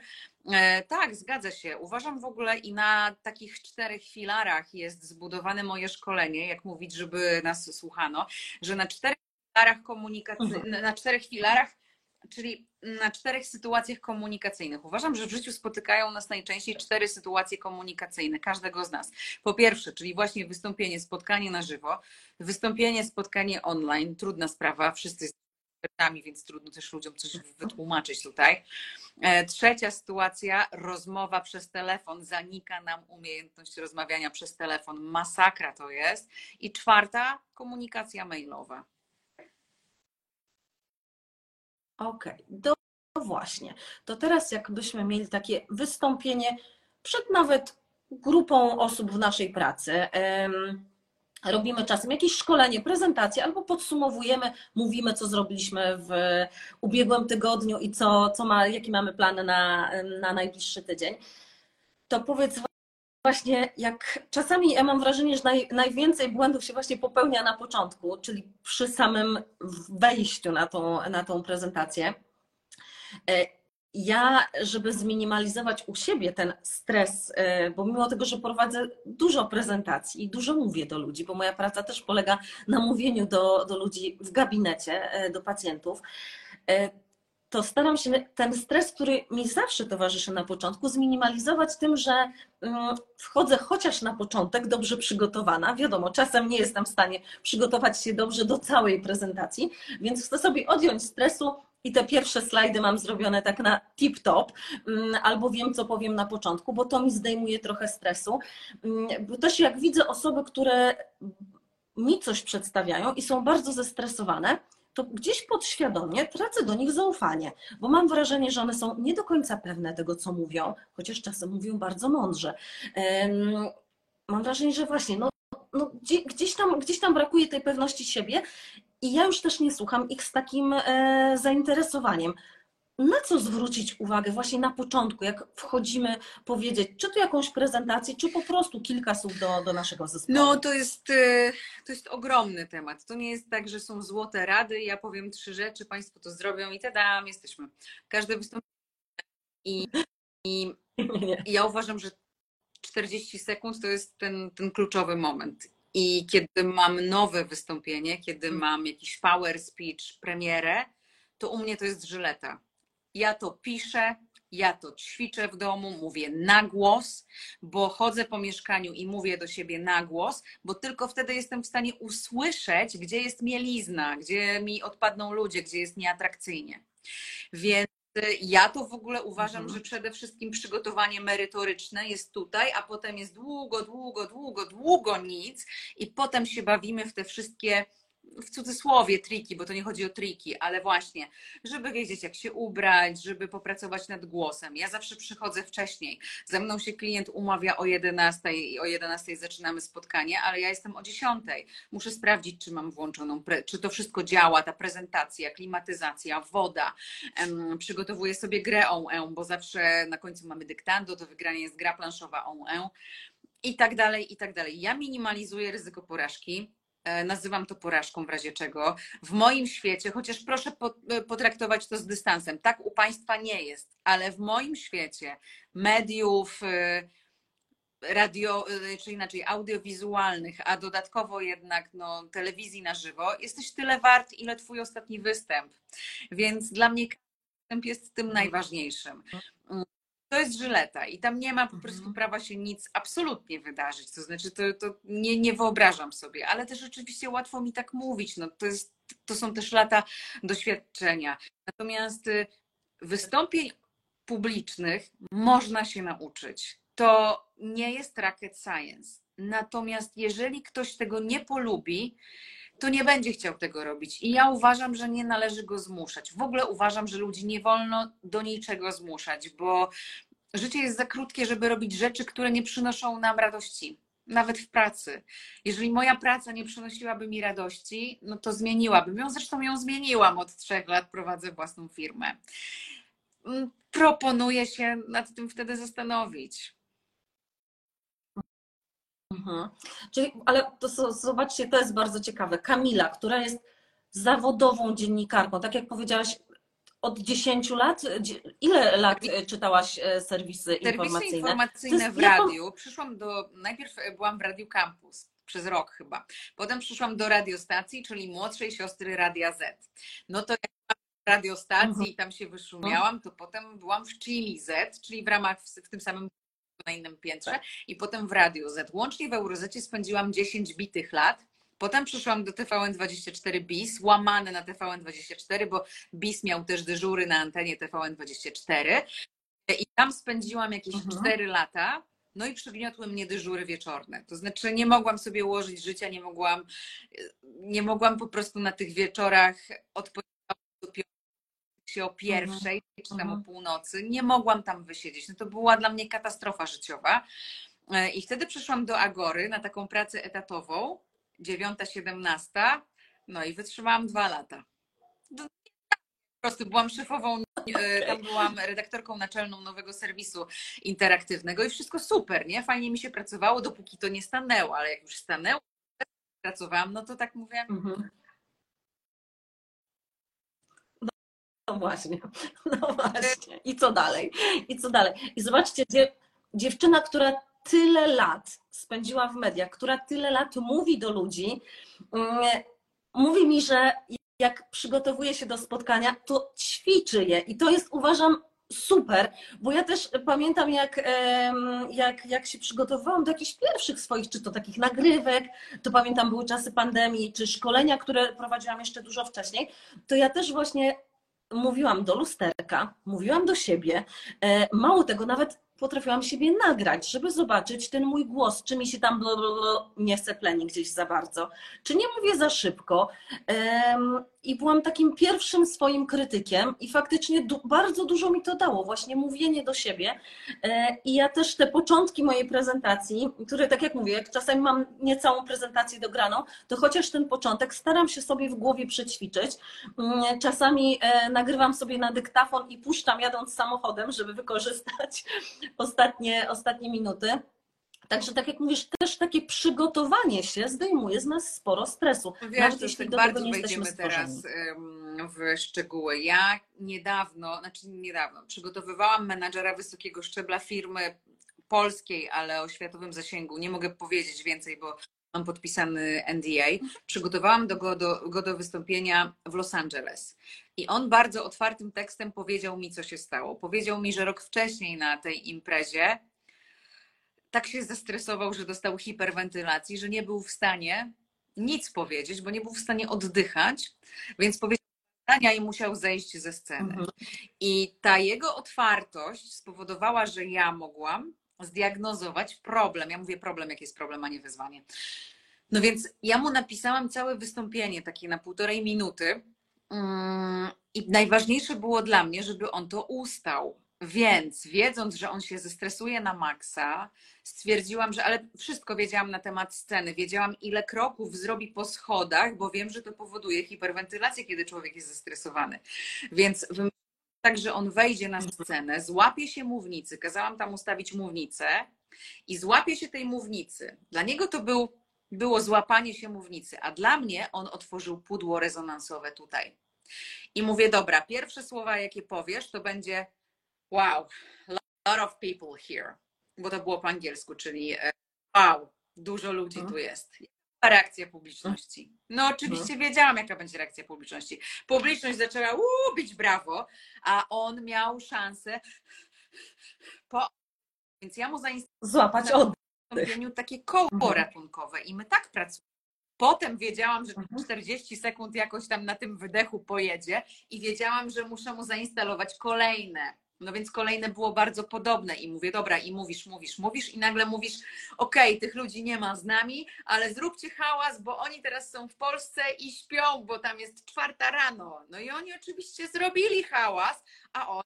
E, tak, zgadza się. Uważam w ogóle i na takich czterech filarach jest zbudowane moje szkolenie, jak mówić, żeby nas słuchano, że na czterech filarach komunikacyjnych, na czterech filarach, czyli na czterech sytuacjach komunikacyjnych. Uważam, że w życiu spotykają nas najczęściej cztery sytuacje komunikacyjne, każdego z nas. Po pierwsze, czyli właśnie wystąpienie, spotkanie na żywo, wystąpienie, spotkanie online, trudna sprawa, wszyscy ekspertami, więc trudno też ludziom coś wytłumaczyć tutaj. E, Trzecia sytuacja, rozmowa przez telefon. Zanika nam umiejętność rozmawiania przez telefon. Masakra to jest. I czwarta, komunikacja mailowa. Okej, do no właśnie. To teraz jakbyśmy mieli takie wystąpienie przed nawet grupą osób w naszej pracy. Robimy czasem jakieś szkolenie, prezentację albo podsumowujemy, mówimy, co zrobiliśmy w ubiegłym tygodniu i co, co ma, jaki mamy plany na, na najbliższy tydzień. To powiedz właśnie, jak czasami ja mam wrażenie, że naj, najwięcej błędów się właśnie popełnia na początku, czyli przy samym wejściu na tą, na tą prezentację. E, Ja, żeby zminimalizować u siebie ten stres, e, bo mimo tego, że prowadzę dużo prezentacji i dużo mówię do ludzi, bo moja praca też polega na mówieniu do, do ludzi w gabinecie, e, do pacjentów, to staram się ten stres, który mi zawsze towarzyszy na początku, zminimalizować tym, że mm, wchodzę chociaż na początek dobrze przygotowana. Wiadomo, czasem nie jestem w stanie przygotować się dobrze do całej prezentacji, więc chcę sobie odjąć stresu i te pierwsze slajdy mam zrobione tak na tip-top, mm, albo wiem, co powiem na początku, bo to mi zdejmuje trochę stresu. Mm, Bo też jak widzę osoby, które mi coś przedstawiają i są bardzo zestresowane, to gdzieś podświadomie tracę do nich zaufanie, bo mam wrażenie, że one są nie do końca pewne tego, co mówią, chociaż czasem mówią bardzo mądrze. Mam wrażenie, że właśnie no, no, gdzie- gdzieś, tam, gdzieś tam brakuje tej pewności siebie i ja już też nie słucham ich z takim e, zainteresowaniem. Na co zwrócić uwagę właśnie na początku, jak wchodzimy powiedzieć, czy tu jakąś prezentację, czy po prostu kilka słów do, do naszego zespołu? No, to jest, e, to jest ogromny temat. To nie jest tak, że są złote rady, ja powiem trzy rzeczy, Państwo to zrobią i tadam, jesteśmy. Każde wystąpienie. I, i. I ja uważam, że 40 sekund to jest ten, ten kluczowy moment. I kiedy mam nowe wystąpienie, kiedy Mm. mam jakiś power speech, premierę, to u mnie to jest żyleta. Ja to piszę, ja to ćwiczę w domu, mówię na głos, bo chodzę po mieszkaniu i mówię do siebie na głos, bo tylko wtedy jestem w stanie usłyszeć, gdzie jest mielizna, gdzie mi odpadną ludzie, gdzie jest nieatrakcyjnie. Więc y, ja to w ogóle uważam, Mhm. że przede wszystkim przygotowanie merytoryczne jest tutaj, a potem jest długo, długo, długo, długo nic i potem się bawimy w te wszystkie w cudzysłowie triki, bo to nie chodzi o triki, ale właśnie, żeby wiedzieć, jak się ubrać, żeby popracować nad głosem. Ja zawsze przychodzę wcześniej. Ze mną się klient umawia o 11 i o 11 zaczynamy spotkanie, ale ja jestem o 10. Muszę sprawdzić, czy mam włączoną, czy to wszystko działa, ta prezentacja, klimatyzacja, woda. Przygotowuję sobie grę on bo zawsze na końcu mamy dyktando, do wygrania jest gra planszowa on i tak dalej, i tak dalej. Ja minimalizuję ryzyko porażki. E, Nazywam to porażką w razie czego. W moim świecie, chociaż proszę e, potraktować to z dystansem, tak u Państwa nie jest, ale w moim świecie mediów, e, radio, czy inaczej audiowizualnych, a dodatkowo jednak no, telewizji na żywo, jesteś tyle wart, ile Twój ostatni występ. Więc dla mnie występ jest tym najważniejszym. To jest żyleta i tam nie ma po prostu Mhm. prawa się nic absolutnie wydarzyć. To znaczy, to, to nie, nie wyobrażam sobie, ale też oczywiście łatwo mi tak mówić. No, to, jest, to są też lata doświadczenia. Natomiast y, wystąpień publicznych można się nauczyć. To nie jest rocket science. Natomiast jeżeli ktoś tego nie polubi, to nie będzie chciał tego robić. I ja uważam, że nie należy go zmuszać. W ogóle uważam, że ludzi nie wolno do niczego zmuszać, bo życie jest za krótkie, żeby robić rzeczy, które nie przynoszą nam radości. Nawet w pracy. Jeżeli moja praca nie przynosiłaby mi radości, no to zmieniłabym ją. Zresztą ją zmieniłam od trzech lat, prowadzę własną firmę. Mm, Proponuję się nad tym wtedy zastanowić. Mhm. Czyli, ale to, zobaczcie, to jest bardzo ciekawe. Kamila, która jest zawodową dziennikarką, tak jak powiedziałaś, od 10 lat, ile lat e, czytałaś e, serwisy Serwisy informacyjne? informacyjne w radiu. Przyszłam do. Najpierw byłam w Radiu Campus przez rok chyba. Potem przyszłam do radiostacji, czyli młodszej siostry Radia Z. No to jak radiostacji Mhm. i tam się wyszumiałam, to potem byłam w Chili Z, czyli w ramach w tym samym na innym piętrze i potem w Radio Z. Łącznie w Eurozecie spędziłam 10 bitych lat. Potem przyszłam do TVN24 BIS, łamane na TVN24, bo BIS miał też dyżury na antenie TVN24. I tam spędziłam jakieś Mhm. 4 lata. No i przygniotły mnie dyżury wieczorne. To znaczy nie mogłam sobie ułożyć życia, nie mogłam, nie mogłam po prostu na tych wieczorach odpoczywać do się o pierwszej czy tam Mhm. o północy. Nie mogłam tam wysiedzieć. No to była dla mnie katastrofa życiowa. E, I wtedy przyszłam do Agory na taką pracę etatową, 9-17, no i wytrzymałam dwa lata. Po prostu byłam szefową, e, tam byłam redaktorką naczelną nowego serwisu interaktywnego i wszystko super, nie? Fajnie mi się pracowało, dopóki to nie stanęło, ale jak już stanęło, pracowałam, no to tak mówię, Mhm. No właśnie, no właśnie. I co dalej? I co dalej? I zobaczcie, dzie- dziewczyna, która tyle lat spędziła w mediach, która tyle lat mówi do ludzi, mm, mówi mi, że jak przygotowuje się do spotkania, to ćwiczy je. I to jest, uważam, super, bo ja też pamiętam, jak, jak, jak się przygotowywałam do jakichś pierwszych swoich, czy to takich nagrywek, to pamiętam były czasy pandemii, czy szkolenia, które prowadziłam jeszcze dużo wcześniej, to ja też właśnie mówiłam do lusterka, mówiłam do siebie. E, Mało tego, nawet potrafiłam siebie nagrać, żeby zobaczyć ten mój głos, czy mi się tam blo, nie chce pleni gdzieś za bardzo, czy nie mówię za szybko. I byłam takim pierwszym swoim krytykiem i faktycznie bardzo dużo mi to dało, właśnie mówienie do siebie. E, I ja też te początki mojej prezentacji, które tak jak mówię, jak czasami mam niecałą prezentację dograną, to chociaż ten początek staram się sobie w głowie przećwiczyć. Mm, Czasami e, nagrywam sobie na dyktafon i puszczam jadąc samochodem, żeby wykorzystać ostatnie, ostatnie minuty. Także tak jak mówisz, też takie przygotowanie się zdejmuje z nas sporo stresu. Wiesz, Nawet już jeśli tak do bardzo tego nie wejdziemy teraz w szczegóły. Ja niedawno, znaczy niedawno, przygotowywałam menadżera wysokiego szczebla firmy polskiej, ale o światowym zasięgu. Nie mogę powiedzieć więcej, bo mam podpisany NDA. Przygotowałam do go, do go do wystąpienia w Los Angeles. I on bardzo otwartym tekstem powiedział mi, co się stało. Powiedział mi, że rok wcześniej na tej imprezie tak się zestresował, że dostał hiperwentylacji, że nie był w stanie nic powiedzieć, bo nie był w stanie oddychać, więc powiedział zdania i musiał zejść ze sceny. Mhm. I ta jego otwartość spowodowała, że ja mogłam zdiagnozować problem. Ja mówię problem, jaki jest problem, a nie wyzwanie. No więc ja mu napisałam całe wystąpienie, takie na półtorej minuty. Mm, I najważniejsze było dla mnie, żeby on to ustał. Więc wiedząc, że on się zestresuje na maksa, stwierdziłam, że ale wszystko wiedziałam na temat sceny. Wiedziałam, ile kroków zrobi po schodach, bo wiem, że to powoduje hiperwentylację, kiedy człowiek jest zestresowany. Więc tak, że on wejdzie na scenę, złapie się mównicy. Kazałam tam ustawić mównicę i złapie się tej mównicy. Dla niego to był, było złapanie się mównicy, a dla mnie on otworzył pudło rezonansowe tutaj. I mówię, dobra, pierwsze słowa, jakie powiesz, to będzie wow, lot of people here. Bo to było po angielsku, czyli e, wow, dużo ludzi Mhm. tu jest. Reakcja publiczności? No oczywiście wiedziałam, jaka będzie reakcja publiczności. Publiczność zaczęła uuu, bić brawo, a on miał szansę po... Więc ja mu zainstalowałam Złapać od. wystąpieniu takie koło Mhm. ratunkowe i my tak pracujemy. Potem wiedziałam, że Mhm. 40 sekund jakoś tam na tym wydechu pojedzie i wiedziałam, że muszę mu zainstalować kolejne. No więc kolejne było bardzo podobne i mówię, dobra, i mówisz, mówisz, mówisz i nagle mówisz, okej, tych ludzi nie ma z nami, ale zróbcie hałas, bo oni teraz są w Polsce i śpią, bo tam jest czwarta rano. No i oni oczywiście zrobili hałas, a on,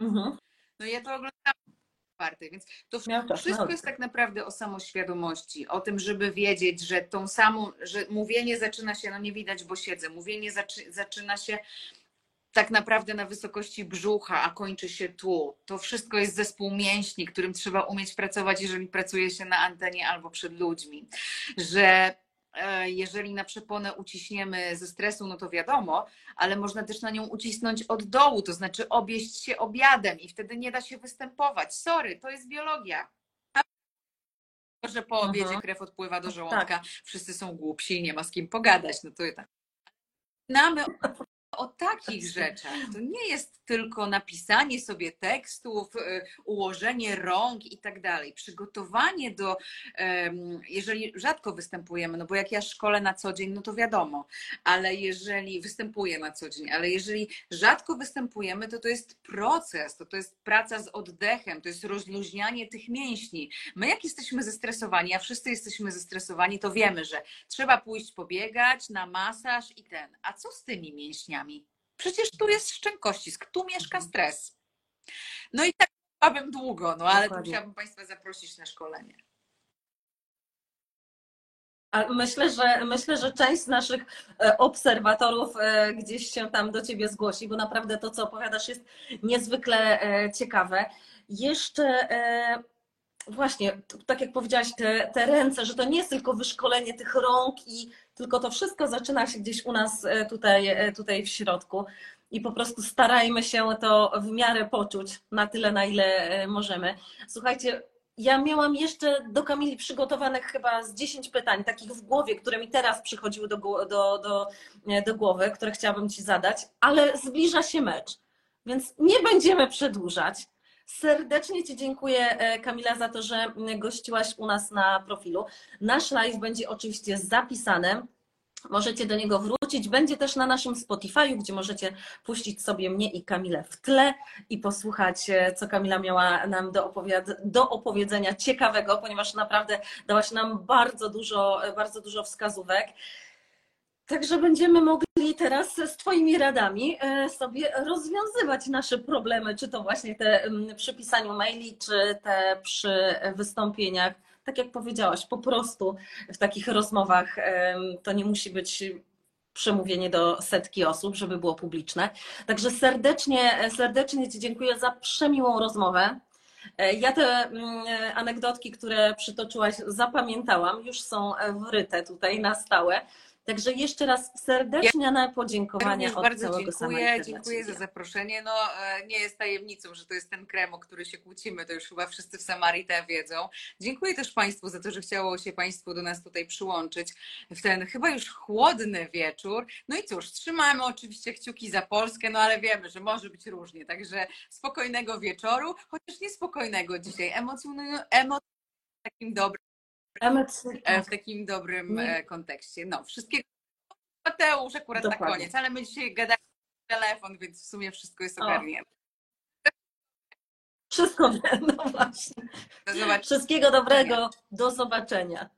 Mhm. no ja to oglądałam czwarty, więc to wszystko na jest tak naprawdę o samoświadomości, o tym, żeby wiedzieć, że tą samą, że mówienie zaczyna się, no nie widać, bo siedzę, mówienie zaczy, zaczyna się tak naprawdę na wysokości brzucha, a kończy się tu. To wszystko jest zespół mięśni, którym trzeba umieć pracować, jeżeli pracuje się na antenie albo przed ludźmi. Że e, jeżeli na przeponę uciśniemy ze stresu, no to wiadomo, ale można też na nią ucisnąć od dołu, to znaczy obieść się obiadem i wtedy nie da się występować. Sorry, to jest biologia. Że po obiedzie Mhm. krew odpływa do Tak. żołądka, wszyscy są głupsi i nie ma z kim pogadać. No to tak. Znamy o takich rzeczach. To nie jest tylko napisanie sobie tekstów, y, ułożenie rąk i tak dalej. Przygotowanie do, jeżeli rzadko występujemy, no bo jak ja szkole na co dzień, no to wiadomo, ale jeżeli występuję na co dzień, ale jeżeli rzadko występujemy, to to jest proces, to to jest praca z oddechem, to jest rozluźnianie tych mięśni. My jak jesteśmy zestresowani, a wszyscy jesteśmy zestresowani, to wiemy, że trzeba pójść pobiegać na masaż i ten. A co z tymi mięśniami? Przecież tu jest szczękościsk, tu mieszka stres. No i tak mogłabym długo, no ale Dokładnie. musiałabym Państwa zaprosić na szkolenie. Myślę, że myślę, że część z naszych e, obserwatorów e, gdzieś się tam do ciebie zgłosi, bo naprawdę to, co opowiadasz, jest niezwykle e, ciekawe. Jeszcze właśnie, tak jak powiedziałaś, te, te ręce, że to nie jest tylko wyszkolenie tych rąk i tylko to wszystko zaczyna się gdzieś u nas e, tutaj, e, tutaj w środku. I po prostu starajmy się to w miarę poczuć na tyle, na ile e, możemy. Słuchajcie, ja miałam jeszcze do Kamili przygotowanych chyba z 10 pytań, takich w głowie, które mi teraz przychodziły do, do, do, do głowy, które chciałabym Ci zadać, ale zbliża się mecz, więc nie będziemy przedłużać. Serdecznie Ci dziękuję, e, Kamila, za to, że gościłaś u nas na profilu. Nasz live będzie oczywiście zapisany. Możecie do niego wrócić. Będzie też na naszym Spotify'u, gdzie możecie puścić sobie mnie i Kamilę w tle i posłuchać, e, co Kamila miała nam do, opowiad- do opowiedzenia ciekawego, ponieważ naprawdę dałaś nam bardzo dużo, e, bardzo dużo wskazówek. Także będziemy mogli teraz z Twoimi radami e, sobie rozwiązywać nasze problemy, czy to właśnie te przy pisaniu maili, czy te przy wystąpieniach. Tak jak powiedziałaś, po prostu w takich rozmowach em, to nie musi być przemówienie do setki osób, żeby było publiczne. Także serdecznie, serdecznie Ci dziękuję za przemiłą rozmowę. E, Ja te anegdotki, które przytoczyłaś, zapamiętałam, już są wryte tutaj na stałe. Także jeszcze raz serdeczne podziękowania Również od bardzo dziękuję, dziękuję za zaproszenie. No e, nie jest tajemnicą, że to jest ten krem, o który się kłócimy, to już chyba wszyscy w Samarite wiedzą. Dziękuję też Państwu za to, że chciało się Państwu do nas tutaj przyłączyć w ten chyba już chłodny wieczór. No i cóż, trzymamy oczywiście kciuki za Polskę, no ale wiemy, że może być różnie, także spokojnego wieczoru, chociaż niespokojnego dzisiaj, emocjonującego, takim dobrym, w takim dobrym Nie. e, kontekście. No, wszystkiego Mateusz akurat na Dokładnie. koniec, ale my dzisiaj gadamy telefon, więc w sumie wszystko jest ogarnięte. Wszystko no właśnie. Do. Wszystkiego dobrego. Do zobaczenia.